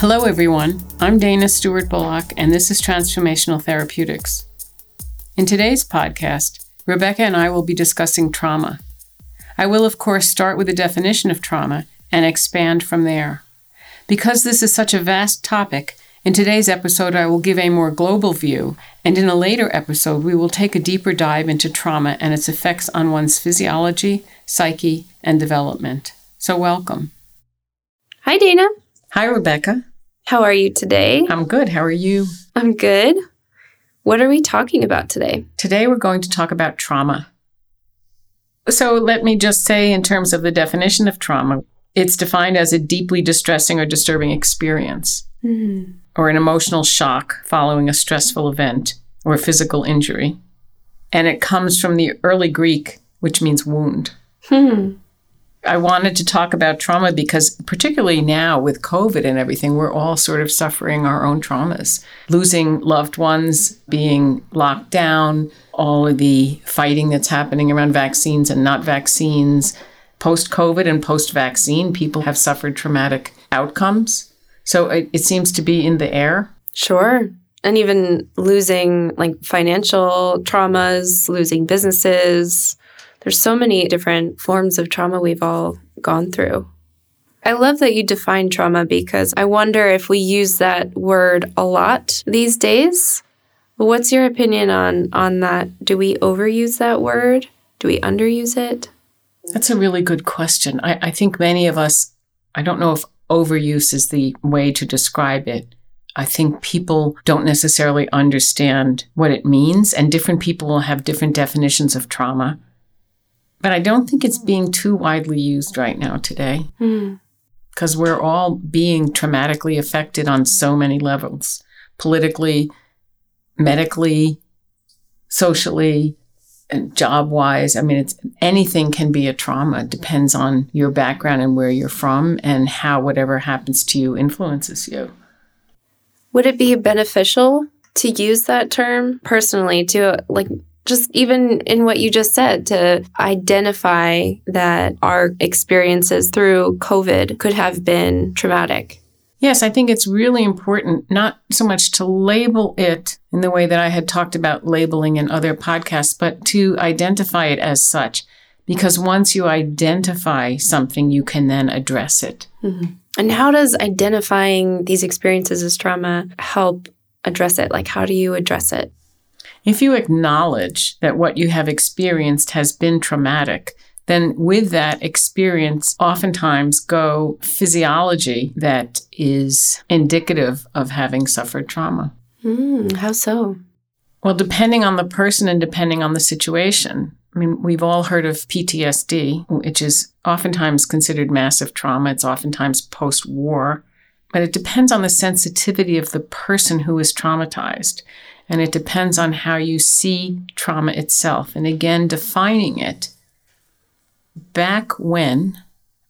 Hello, everyone. I'm Dana Stewart Bullock, and this is Transformational Therapeutics. In today's podcast, Rebecca and I will be discussing trauma. I will, of course, start with a definition of trauma and expand from there. Because this is such a vast topic, in today's episode I will give a more global view, and in a later episode we will take a deeper dive into trauma and its effects on one's physiology, psyche, and development. So, welcome. Hi, Dana. Hi, Rebecca. How are you today? I'm good. How are you? I'm good. What are we talking about today? Today we're going to talk about trauma. So, let me just say, in terms of the definition of trauma, it's defined as a deeply distressing or disturbing experience mm-hmm. or an emotional shock following a stressful event or physical injury. And it comes from the early Greek, which means wound. Hmm. I wanted to talk about trauma because, particularly now with COVID and everything, we're all sort of suffering our own traumas. Losing loved ones, being locked down, all of the fighting that's happening around vaccines and not vaccines. Post COVID and post vaccine, people have suffered traumatic outcomes. So it, it seems to be in the air. Sure and even losing like financial traumas, losing businesses, there's so many different forms of trauma we've all gone through. I love that you define trauma because I wonder if we use that word a lot these days. What's your opinion on on that? Do we overuse that word? Do we underuse it? That's a really good question. I, I think many of us, I don't know if overuse is the way to describe it. I think people don't necessarily understand what it means, and different people will have different definitions of trauma. But I don't think it's being too widely used right now today because mm. we're all being traumatically affected on so many levels politically, medically, socially, and job wise. I mean, it's anything can be a trauma. It depends on your background and where you're from and how whatever happens to you influences you. Would it be beneficial to use that term personally to like just even in what you just said, to identify that our experiences through COVID could have been traumatic. Yes, I think it's really important not so much to label it in the way that I had talked about labeling in other podcasts, but to identify it as such. Because once you identify something, you can then address it. Mm-hmm. And how does identifying these experiences as trauma help address it? Like, how do you address it? If you acknowledge that what you have experienced has been traumatic, then with that experience, oftentimes go physiology that is indicative of having suffered trauma. Mm, how so? Well, depending on the person and depending on the situation. I mean, we've all heard of PTSD, which is oftentimes considered massive trauma. It's oftentimes post war, but it depends on the sensitivity of the person who is traumatized. And it depends on how you see trauma itself. And again, defining it. Back when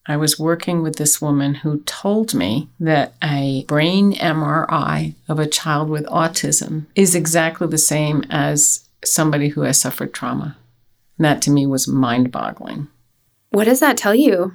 I was working with this woman who told me that a brain MRI of a child with autism is exactly the same as somebody who has suffered trauma. And that to me was mind boggling. What does that tell you?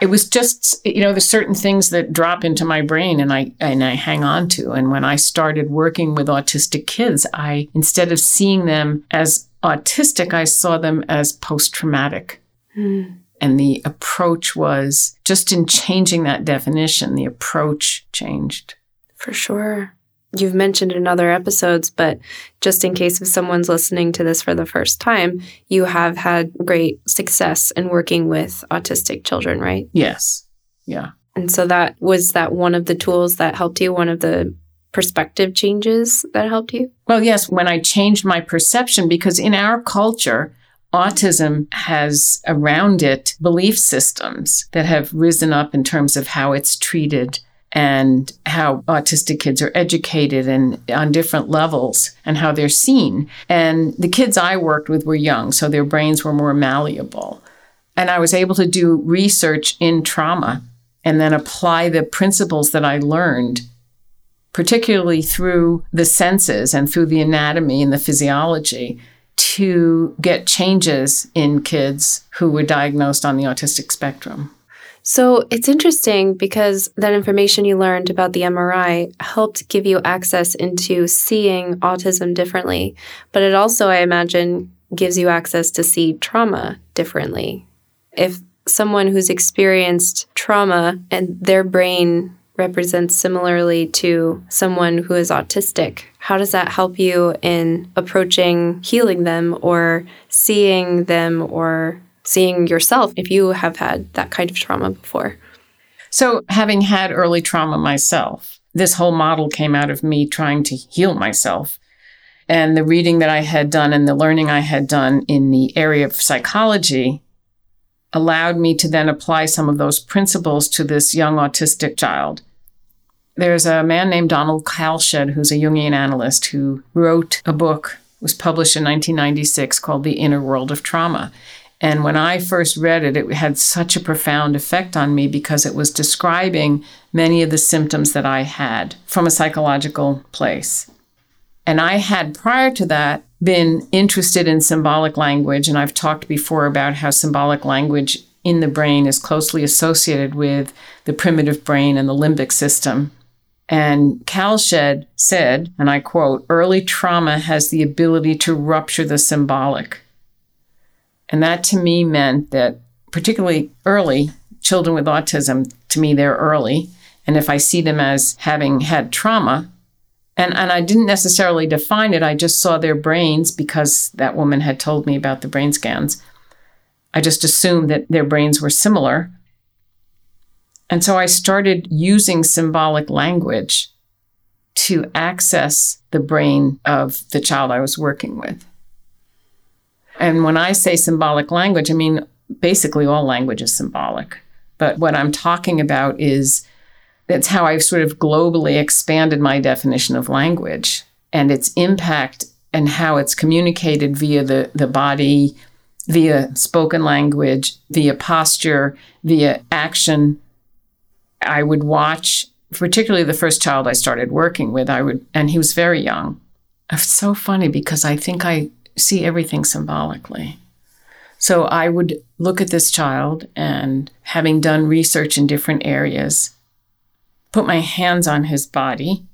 It was just you know there's certain things that drop into my brain and I and I hang on to. And when I started working with autistic kids I instead of seeing them as autistic I saw them as post traumatic mm. and the approach was just in changing that definition the approach changed. For sure you've mentioned in other episodes, but just in case if someone's listening to this for the first time, you have had great success in working with autistic children, right? Yes. Yeah. And so that was that one of the tools that helped you, one of the perspective changes that helped you? Well, yes, when I changed my perception, because in our culture, autism has around it belief systems that have risen up in terms of how it's treated and how autistic kids are educated and on different levels and how they're seen. And the kids I worked with were young, so their brains were more malleable. And I was able to do research in trauma and then apply the principles that I learned, particularly through the senses and through the anatomy and the physiology, to get changes in kids who were diagnosed on the autistic spectrum. So it's interesting because that information you learned about the MRI helped give you access into seeing autism differently. But it also, I imagine, gives you access to see trauma differently. If someone who's experienced trauma and their brain represents similarly to someone who is autistic, how does that help you in approaching healing them or seeing them or seeing yourself if you have had that kind of trauma before? So, having had early trauma myself, this whole model came out of me trying to heal myself. And the reading that I had done and the learning I had done in the area of psychology allowed me to then apply some of those principles to this young autistic child. There's a man named Donald Kalsched, who's a Jungian analyst, who wrote a book, was published in 1996 called The Inner World of Trauma. And when I first read it, it had such a profound effect on me because it was describing many of the symptoms that I had from a psychological place. And I had prior to that been interested in symbolic language. And I've talked before about how symbolic language in the brain is closely associated with the primitive brain and the limbic system. And Kalsched said, and I quote, early trauma has the ability to rupture the symbolic. And that to me meant that, particularly early, children with autism, to me, they're early. And if I see them as having had trauma, and, and I didn't necessarily define it, I just saw their brains because that woman had told me about the brain scans. I just assumed that their brains were similar. And so I started using symbolic language to access the brain of the child I was working with. And when I say symbolic language, I mean basically all language is symbolic. But what I'm talking about is that's how I've sort of globally expanded my definition of language and its impact and how it's communicated via the, the body, via spoken language, via posture, via action. I would watch, particularly the first child I started working with, I would, and he was very young. It's so funny because I think I see everything symbolically. So I would look at this child and having done research in different areas, put my hands on his body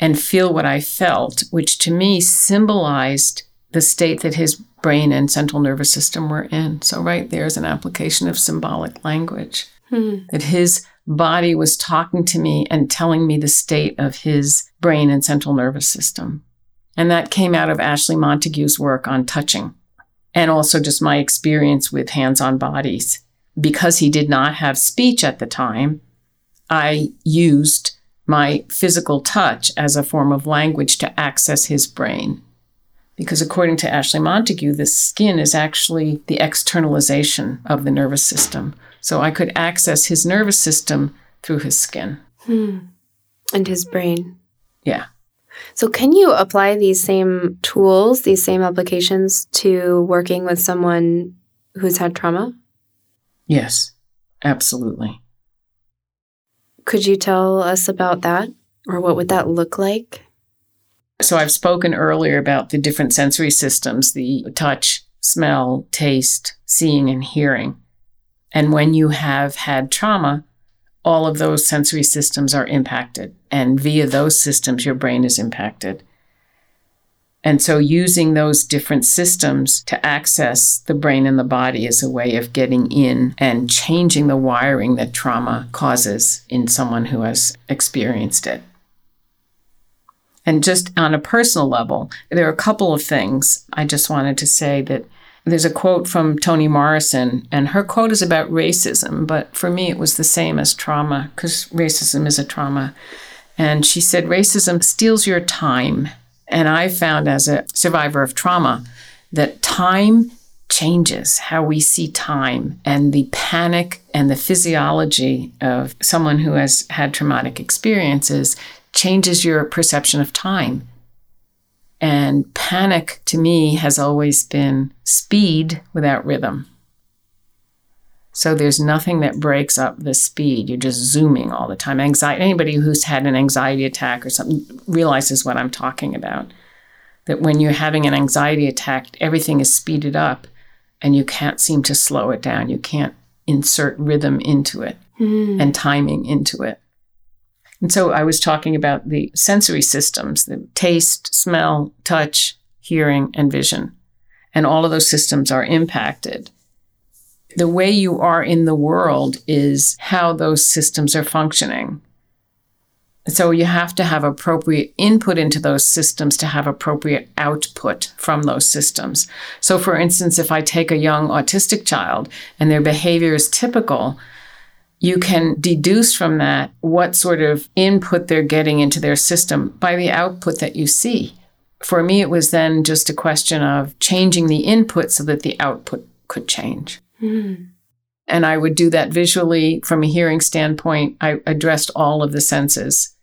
and feel what I felt, which to me symbolized the state that his brain and central nervous system were in. So, right there's an application of symbolic language. Hmm. That his body was talking to me and telling me the state of his brain and central nervous system. And that came out of Ashley Montagu's work on touching and also just my experience with hands on bodies. Because he did not have speech at the time, I used my physical touch as a form of language to access his brain. Because according to Ashley Montague, the skin is actually the externalization of the nervous system. So I could access his nervous system through his skin. Hmm. And his brain. Yeah. So, can you apply these same tools, these same applications to working with someone who's had trauma? Yes, absolutely. Could you tell us about that or what would that look like? So, I've spoken earlier about the different sensory systems the touch, smell, taste, seeing, and hearing. And when you have had trauma, all of those sensory systems are impacted. And via those systems, your brain is impacted. And so, using those different systems to access the brain and the body is a way of getting in and changing the wiring that trauma causes in someone who has experienced it. And just on a personal level, there are a couple of things I just wanted to say that there's a quote from Toni Morrison, and her quote is about racism, but for me it was the same as trauma because racism is a trauma. And she said, Racism steals your time. And I found as a survivor of trauma that time changes how we see time and the panic and the physiology of someone who has had traumatic experiences changes your perception of time. And panic to me has always been speed without rhythm. So there's nothing that breaks up the speed. You're just zooming all the time. Anxiety, anybody who's had an anxiety attack or something realizes what I'm talking about. That when you're having an anxiety attack, everything is speeded up and you can't seem to slow it down. You can't insert rhythm into it mm. and timing into it. And so I was talking about the sensory systems, the taste, smell, touch, hearing, and vision. And all of those systems are impacted. The way you are in the world is how those systems are functioning. So you have to have appropriate input into those systems to have appropriate output from those systems. So for instance, if I take a young autistic child and their behavior is typical, you can deduce from that what sort of input they're getting into their system by the output that you see. For me, it was then just a question of changing the input so that the output could change. Mm. And I would do that visually from a hearing standpoint. I addressed all of the senses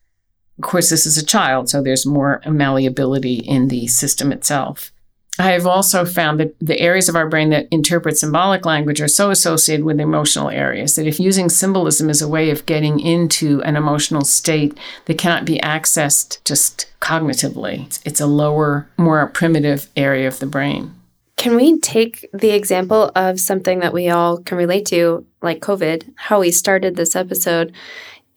of course, this is a child, so there's more malleability in the system itself. I have also found that the areas of our brain that interpret symbolic language are so associated with emotional areas that if using symbolism is a way of getting into an emotional state that cannot be accessed just cognitively, it's a lower, more primitive area of the brain. Can we take the example of something that we all can relate to, like COVID, how we started this episode?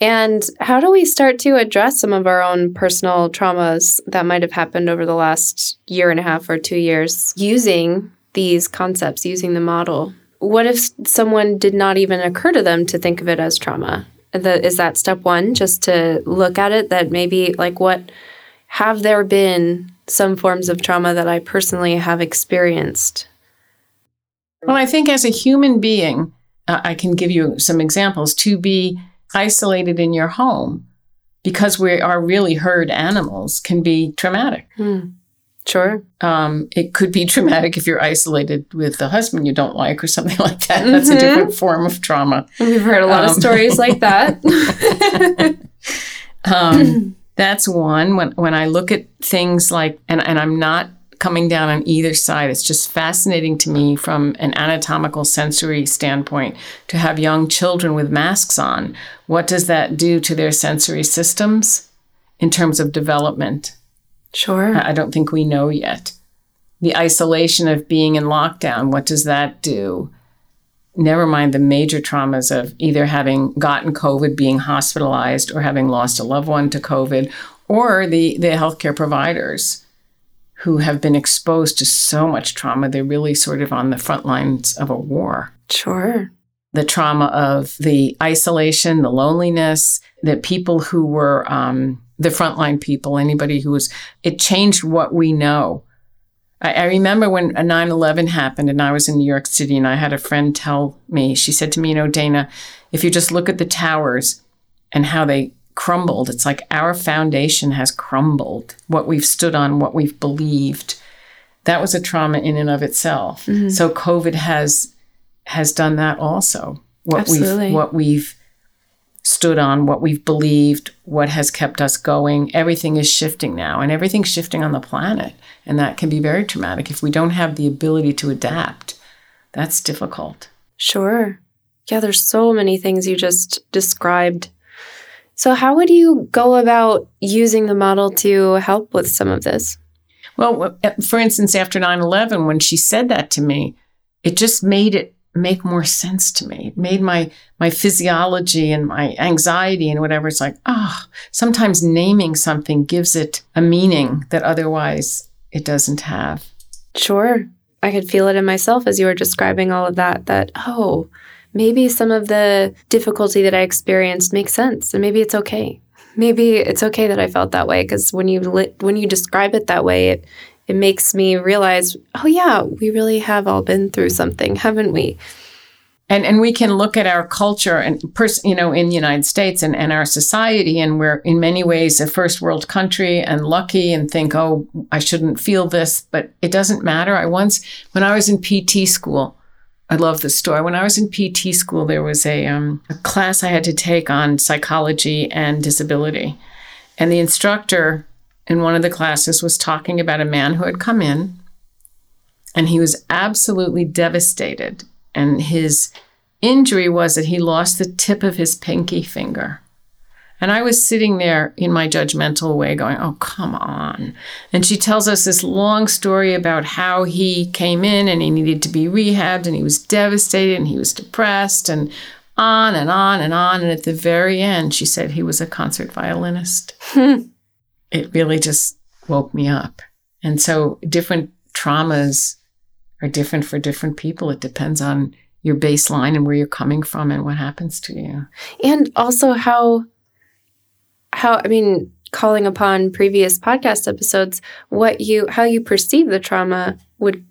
And how do we start to address some of our own personal traumas that might have happened over the last year and a half or two years using these concepts, using the model? What if someone did not even occur to them to think of it as trauma? Is that step one, just to look at it that maybe, like, what have there been some forms of trauma that I personally have experienced? Well, I think as a human being, uh, I can give you some examples. To be isolated in your home because we are really herd animals can be traumatic. Hmm. Sure. Um, it could be traumatic if you're isolated with a husband you don't like or something like that. That's mm-hmm. a different form of trauma. We've heard a lot um, of stories like that. um, that's one. When when I look at things like, and, and I'm not coming down on either side. It's just fascinating to me from an anatomical sensory standpoint to have young children with masks on. What does that do to their sensory systems in terms of development? Sure. I don't think we know yet. The isolation of being in lockdown, what does that do? Never mind the major traumas of either having gotten COVID, being hospitalized, or having lost a loved one to COVID, or the, the healthcare providers who have been exposed to so much trauma. They're really sort of on the front lines of a war. Sure. The trauma of the isolation, the loneliness, the people who were um, the frontline people, anybody who was, it changed what we know. I, I remember when 9 11 happened and I was in New York City and I had a friend tell me, she said to me, you know, Dana, if you just look at the towers and how they crumbled. It's like our foundation has crumbled. What we've stood on, what we've believed. That was a trauma in and of itself. Mm-hmm. So COVID has has done that also. What Absolutely. we've what we've stood on, what we've believed, what has kept us going. Everything is shifting now, and everything's shifting on the planet. And that can be very traumatic if we don't have the ability to adapt. That's difficult. Sure. Yeah, there's so many things you just described so, how would you go about using the model to help with some of this? Well, uh, for instance, after 9 11, when she said that to me, it just made it make more sense to me. It made my my physiology and my anxiety and whatever. It's like, ah, oh, sometimes naming something gives it a meaning that otherwise it doesn't have. Sure. I could feel it in myself as you were describing all of that, that, oh, maybe some of the difficulty that I experienced makes sense and maybe it's okay. Maybe it's okay that I felt that way because when you li- when you describe it that way, it it makes me realize, oh yeah, we really have all been through something, haven't we? And and we can look at our culture and pers- you know in the United States and, and our society and we're in many ways a first world country and lucky and think, oh, I shouldn't feel this, but it doesn't matter. I once when I was in PT school, I love this story. When I was in PT school, there was a, um, a class I had to take on psychology and disability. And the instructor in one of the classes was talking about a man who had come in and he was absolutely devastated. And his injury was that he lost the tip of his pinky finger. And I was sitting there in my judgmental way going, oh, come on. And she tells us this long story about how he came in and he needed to be rehabbed and he was devastated and he was depressed and on and on and on. And at the very end, she said he was a concert violinist. it really just woke me up. And so different traumas are different for different people. It depends on your baseline and where you're coming from and what happens to you. And also how how I mean calling upon previous podcast episodes what you how you perceive the trauma would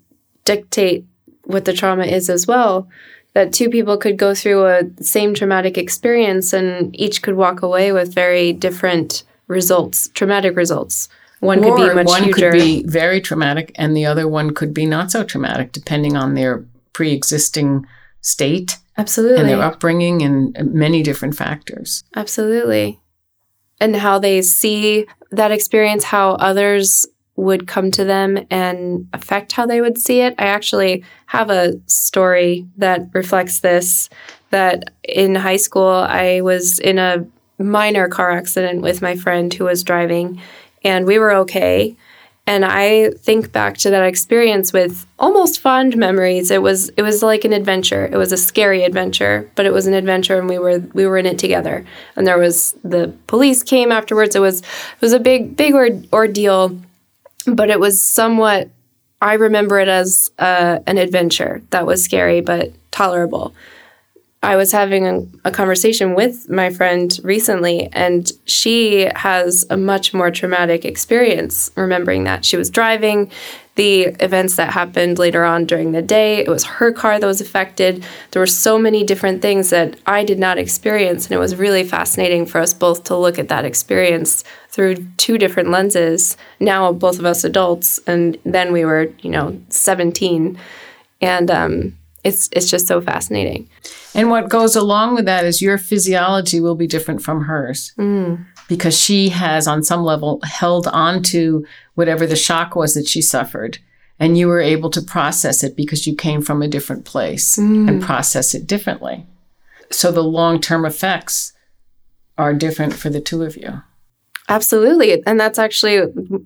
dictate what the trauma is as well. That two people could go through a same traumatic experience and each could walk away with very different results traumatic results. One or could be much one huger. could be very traumatic and the other one could be not so traumatic depending on their pre-existing state absolutely and their upbringing and many different factors. Absolutely. And how they see that experience, how others would come to them and affect how they would see it. I actually have a story that reflects this that in high school, I was in a minor car accident with my friend who was driving, and we were okay. And I think back to that experience with almost fond memories. It was it was like an adventure. It was a scary adventure, but it was an adventure and we were we were in it together. And there was the police came afterwards. It was it was a big big or, ordeal, but it was somewhat I remember it as uh, an adventure that was scary but tolerable. I was having a, conversation with my friend recently, and she has a much more traumatic experience remembering that. She was driving the events that happened later on during the day. It was her car that was affected. There were so many different things that I did not experience, and it was really fascinating for us both to look at that experience through two different lenses. Now, both of us adults, and then we were, you know, 17. And, um, it's it's just so fascinating. And what goes along with that is your physiology will be different from hers. Mm. Because she has on some level held on to whatever the shock was that she suffered and you were able to process it because you came from a different place Mm. and process it differently. So the long-term effects are different for the two of you. Absolutely. And that's actually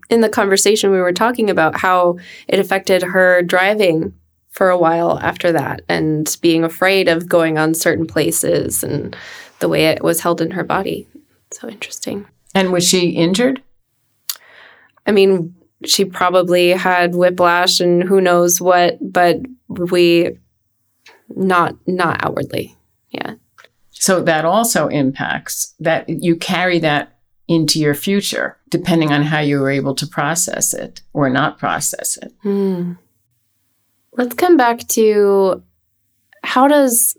in the conversation we were talking about how it affected her driving for a while after that and being afraid of going on certain places and the way it was held in her body. So interesting. And was she injured? I mean, she probably had whiplash and who knows what, but we not not outwardly. Yeah. So that also impacts that you carry that into your future, depending on how you were able to process it or not process it. Hmm. Let's come back to how does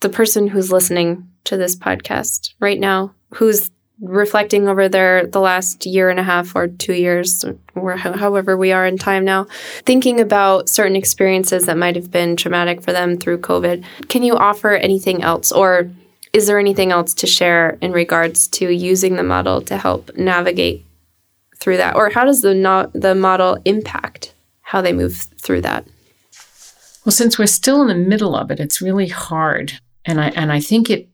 the person who's listening to this podcast right now, who's reflecting over their the last year and a half or two years or however we are in time now thinking about certain experiences that might have been traumatic for them through covid can you offer anything else? Or is there anything else to share in regards to using the model to help navigate through that? Or how does the no- the model impact how they move through that Well, since we're still in the middle of it, it's really hard. And I and I think it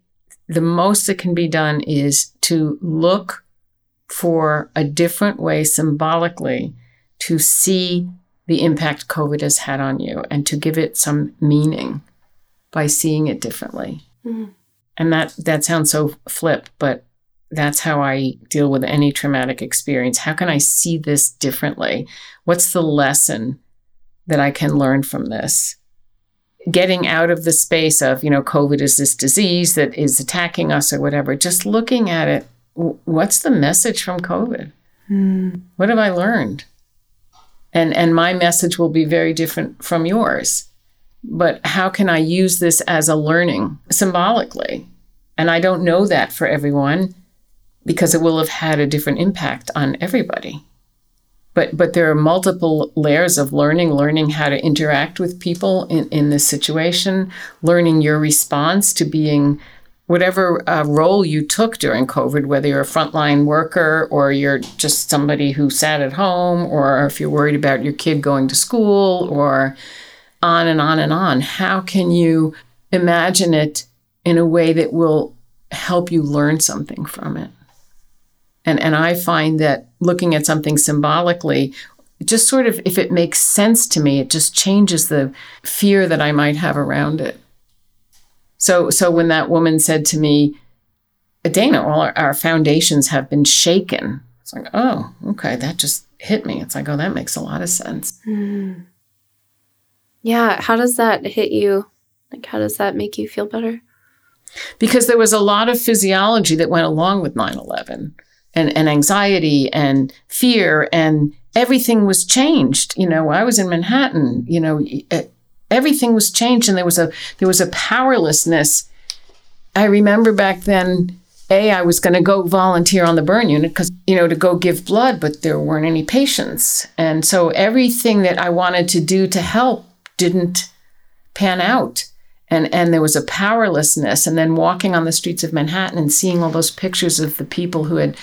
the most that can be done is to look for a different way symbolically to see the impact COVID has had on you and to give it some meaning by seeing it differently. Mhm. And that that sounds so flip, but that's how I deal with any traumatic experience. How can I see this differently? What's the lesson that I can learn from this? Getting out of the space of, you know, COVID is this disease that is attacking us or whatever, just looking at it, what's the message from COVID? Hmm. What have I learned? And and my message will be very different from yours. But how can I use this as a learning symbolically? And I don't know that for everyone because it will have had a different impact on everybody. But but there are multiple layers of learning, learning how to interact with people in, in this situation, learning your response to being whatever uh, role you took during COVID, whether you're a frontline worker or you're just somebody who sat at home, or if you're worried about your kid going to school, or on and on and on. How can you imagine it in a way that will help you learn something from it? And, and I find that looking at something symbolically, just sort of, if it makes sense to me, it just changes the fear that I might have around it. So, so when that woman said to me, Dana, all our, our foundations have been shaken. It's like, oh, okay, that just hit me. It's like, oh, that makes a lot of sense. Mm. Yeah. How does that hit you? Like, how does that make you feel better? Because there was a lot of physiology that went along with 9 11 and, and anxiety and fear, and everything was changed. You know, I was in Manhattan, you know, everything was changed, and there was a there was a powerlessness. I remember back then a, I was going to go volunteer on the burn unit because, you know, to go give blood, but there weren't any patients. And so everything that I wanted to do to help didn't pan out. And, and there was a powerlessness. And then walking on the streets of Manhattan and seeing all those pictures of the people who had,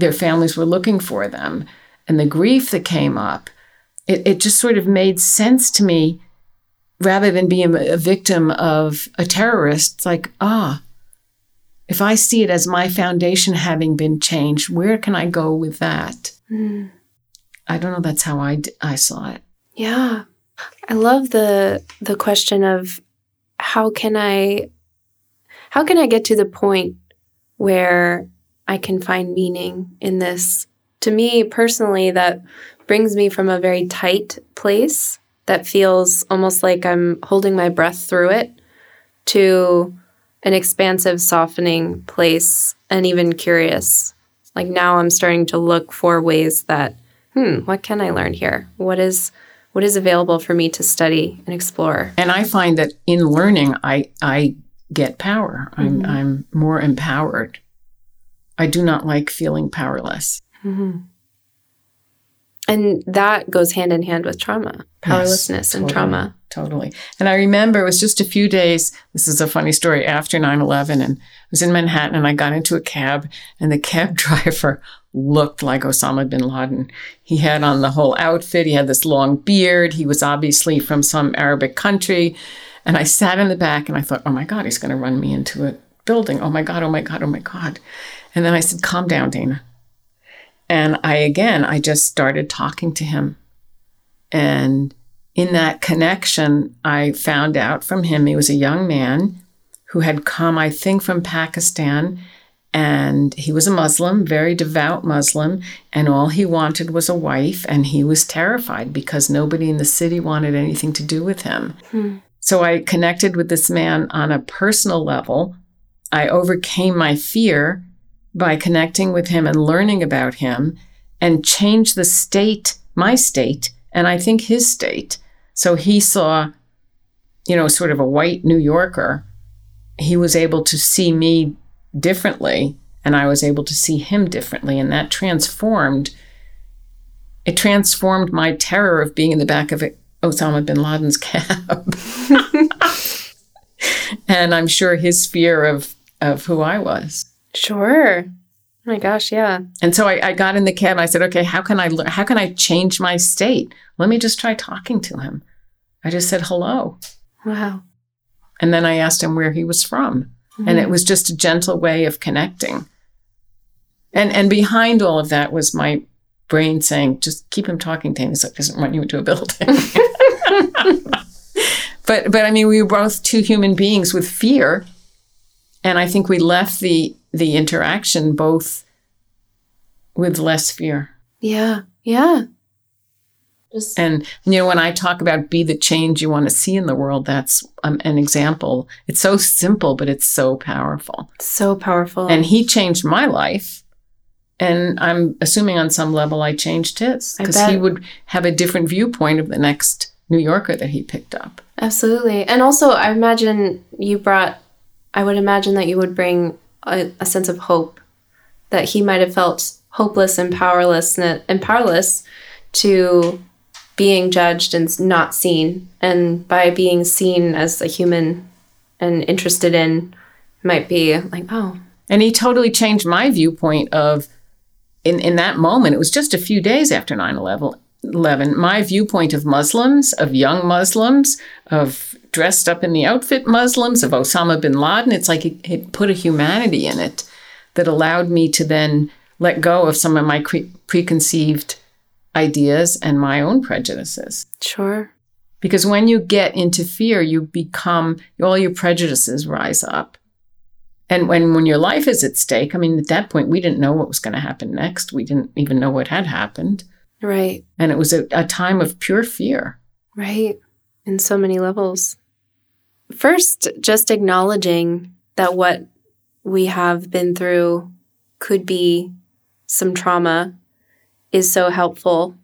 their families were looking for them and the grief that came up, it, it just sort of made sense to me rather than being a victim of a terrorist. It's like, ah, if I see it as my foundation having been changed, where can I go with that? Mm. I don't know. That's how I, I saw it. Yeah. I love the the question of how can I how can I get to the point where I can find meaning in this? To me personally, that brings me from a very tight place that feels almost like I'm holding my breath through it to an expansive, softening place and even curious. Like now I'm starting to look for ways that, hmm, what can I learn here? What is what is available for me to study and explore. And I find that in learning, I I get power. I'm mm-hmm. I'm more empowered. I do not like feeling powerless. Mm-hmm. And that goes hand in hand with trauma, powerlessness yes, and trauma. Totally. And I remember it was just a few days. This is a funny story after 9 11. And I was in Manhattan and I got into a cab, and the cab driver looked like Osama bin Laden. He had on the whole outfit, he had this long beard. He was obviously from some Arabic country. And I sat in the back and I thought, oh my God, he's going to run me into a building. Oh my God, oh my God, oh my God. And then I said, calm down, Dana. And I, again, I just started talking to him. And in that connection, I found out from him he was a young man who had come, I think, from Pakistan and he was a Muslim, very devout Muslim, and all he wanted was a wife, and he was terrified because nobody in the city wanted anything to do with him. Hmm. So I connected with this man on a personal level. I overcame my fear by connecting with him and learning about him and change the state, my state, and I think his state. So he saw, you know, sort of a white New Yorker. He was able to see me differently and I was able to see him differently and that transformed it transformed my terror of being in the back of Osama bin Laden's cab. and I'm sure his fear of of who I was. Sure. Oh my gosh, yeah. And so I, I got in the cab and I said, okay, how can I how can I change my state? Let me just try talking to him. I just said hello. Wow. And then I asked him where he was from. Mm-hmm. And it was just a gentle way of connecting. And and behind all of that was my brain saying, just keep him talking to him so he doesn't run you into a building. but but I mean we were both two human beings with fear. And I think we left the the interaction both with less fear. Yeah. Yeah. Just and you know, when I talk about be the change you want to see in the world, that's um, an example. It's so simple, but it's so powerful. So powerful. And he changed my life. And I'm assuming on some level I changed his because he would have a different viewpoint of the next New Yorker that he picked up. Absolutely. And also, I imagine you brought, I would imagine that you would bring a, a sense of hope that he might have felt hopeless and powerless and powerless to being judged and not seen. And by being seen as a human and interested in, might be like, oh. And he totally changed my viewpoint of, in, in that moment, it was just a few days after 9 11, my viewpoint of Muslims, of young Muslims, of dressed up in the outfit Muslims, of Osama bin Laden, it's like it, it put a humanity in it that allowed me to then let go of some of my pre- preconceived ideas and my own prejudices. Sure. Because when you get into fear, you become, all your prejudices rise up. And when, when your life is at stake, I mean, at that point, we didn't know what was going to happen next. We didn't even know what had happened. Right. And it was a, a time of pure fear. Right. In so many levels. First, just acknowledging that what we have been through could be some trauma is so helpful.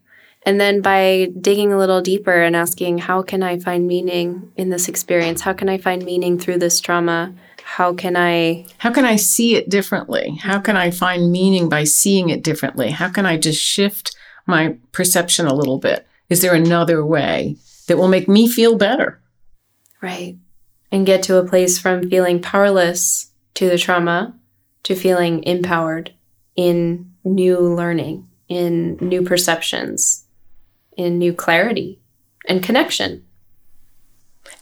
And then by digging a little deeper and asking, how can I find meaning in this experience? How can I find meaning through this trauma? How can I How can I see it differently? How can I find meaning by seeing it differently? How can I just shift my perception a little bit? Is there another way that will make me feel better? Right. And get to a place from feeling powerless to the trauma to feeling empowered in new learning, in new perceptions, in new clarity and connection.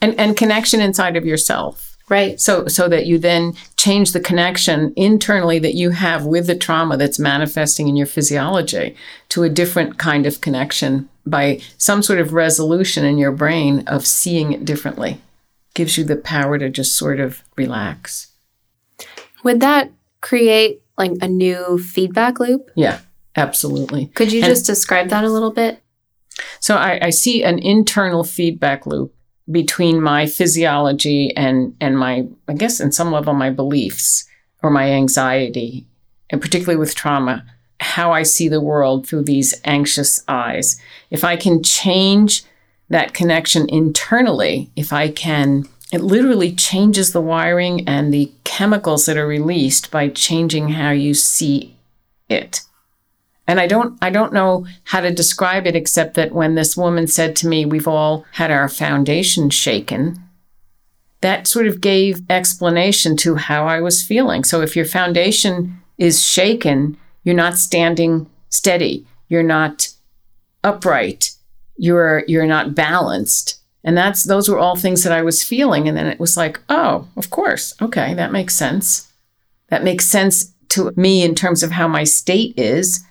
And and connection inside of yourself. Right. So so that you then change the connection internally that you have with the trauma that's manifesting in your physiology to a different kind of connection by some sort of resolution in your brain of seeing it differently. Gives you the power to just sort of relax. Would that create like a new feedback loop? Yeah, absolutely. Could you And- just describe that a little bit? So I, I see an internal feedback loop between my physiology and and my I guess in some level my beliefs or my anxiety, and particularly with trauma, how I see the world through these anxious eyes. If I can change that connection internally, if I can it literally changes the wiring and the chemicals that are released by changing how you see it and i don't i don't know how to describe it except that when this woman said to me we've all had our foundation shaken that sort of gave explanation to how i was feeling. So if your foundation is shaken you're not standing steady. You're not upright. You're you're not balanced. And that's those were all things that i was feeling. And then it was like oh of course. Okay that makes sense. That makes sense to me in terms of how my state is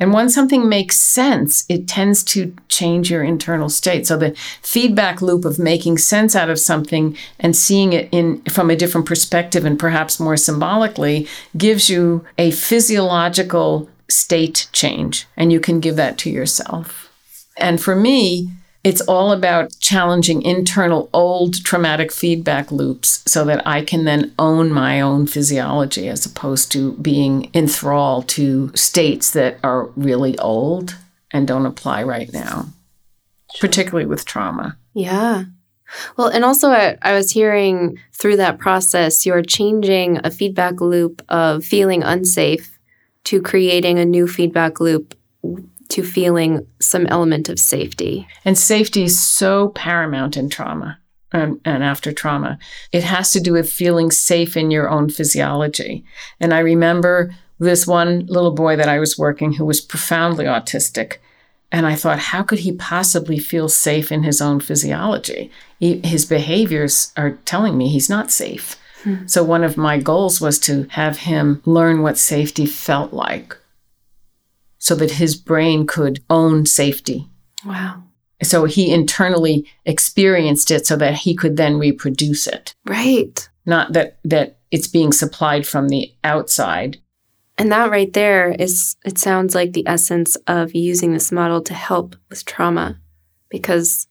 and when something makes sense, it tends to change your internal state. So the feedback loop of making sense out of something and seeing it in from a different perspective and perhaps more symbolically gives you a physiological state change and you can give that to yourself. And for me, it's all about challenging internal old traumatic feedback loops so that I can then own my own physiology as opposed to being enthralled to states that are really old and don't apply right now, particularly with trauma. Yeah. Well, and also I, I was hearing through that process, you're changing a feedback loop of feeling unsafe to creating a new feedback loop to feeling some element of safety. And safety is so paramount in trauma and, and after trauma. It has to do with feeling safe in your own physiology. And I remember this one little boy that I was working who was profoundly autistic. And I thought, how could he possibly feel safe in his own physiology? He, his behaviors are telling me he's not safe. Hmm. So, one of my goals was to have him learn what safety felt like so that his brain could own safety. Wow. So he internally experienced it so that he could then reproduce it. Right. Not that that it's being supplied from the outside. And that right there is, it sounds like the essence of using this model to help with trauma. Because,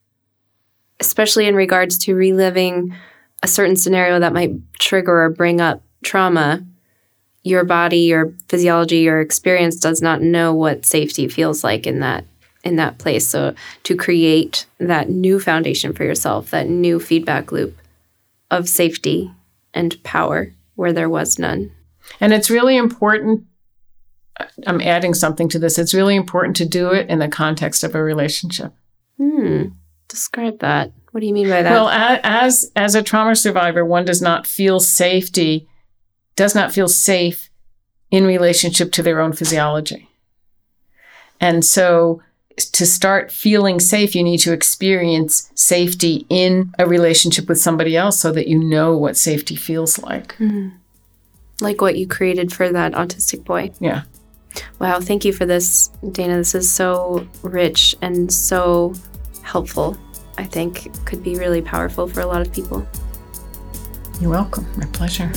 especially in regards to reliving a certain scenario that might trigger or bring up trauma, your body, your physiology, your experience does not know what safety feels like in that in that place. So to create that new foundation for yourself, that new feedback loop of safety and power where there was none. And it's really important. I'm adding something to this. It's really important to do it in the context of a relationship. Hmm. Describe that. What do you mean by that? Well, as as a trauma survivor, one does not feel safety, does not feel safe in relationship to their own physiology. And so to start feeling safe, you need to experience safety in a relationship with somebody else so that you know what safety feels like. Mm-hmm. like what you created for that autistic boy. Yeah. Wow, thank you for this, Dana. This is so rich and so helpful. I think could be really powerful for a lot of people. You're welcome. My pleasure.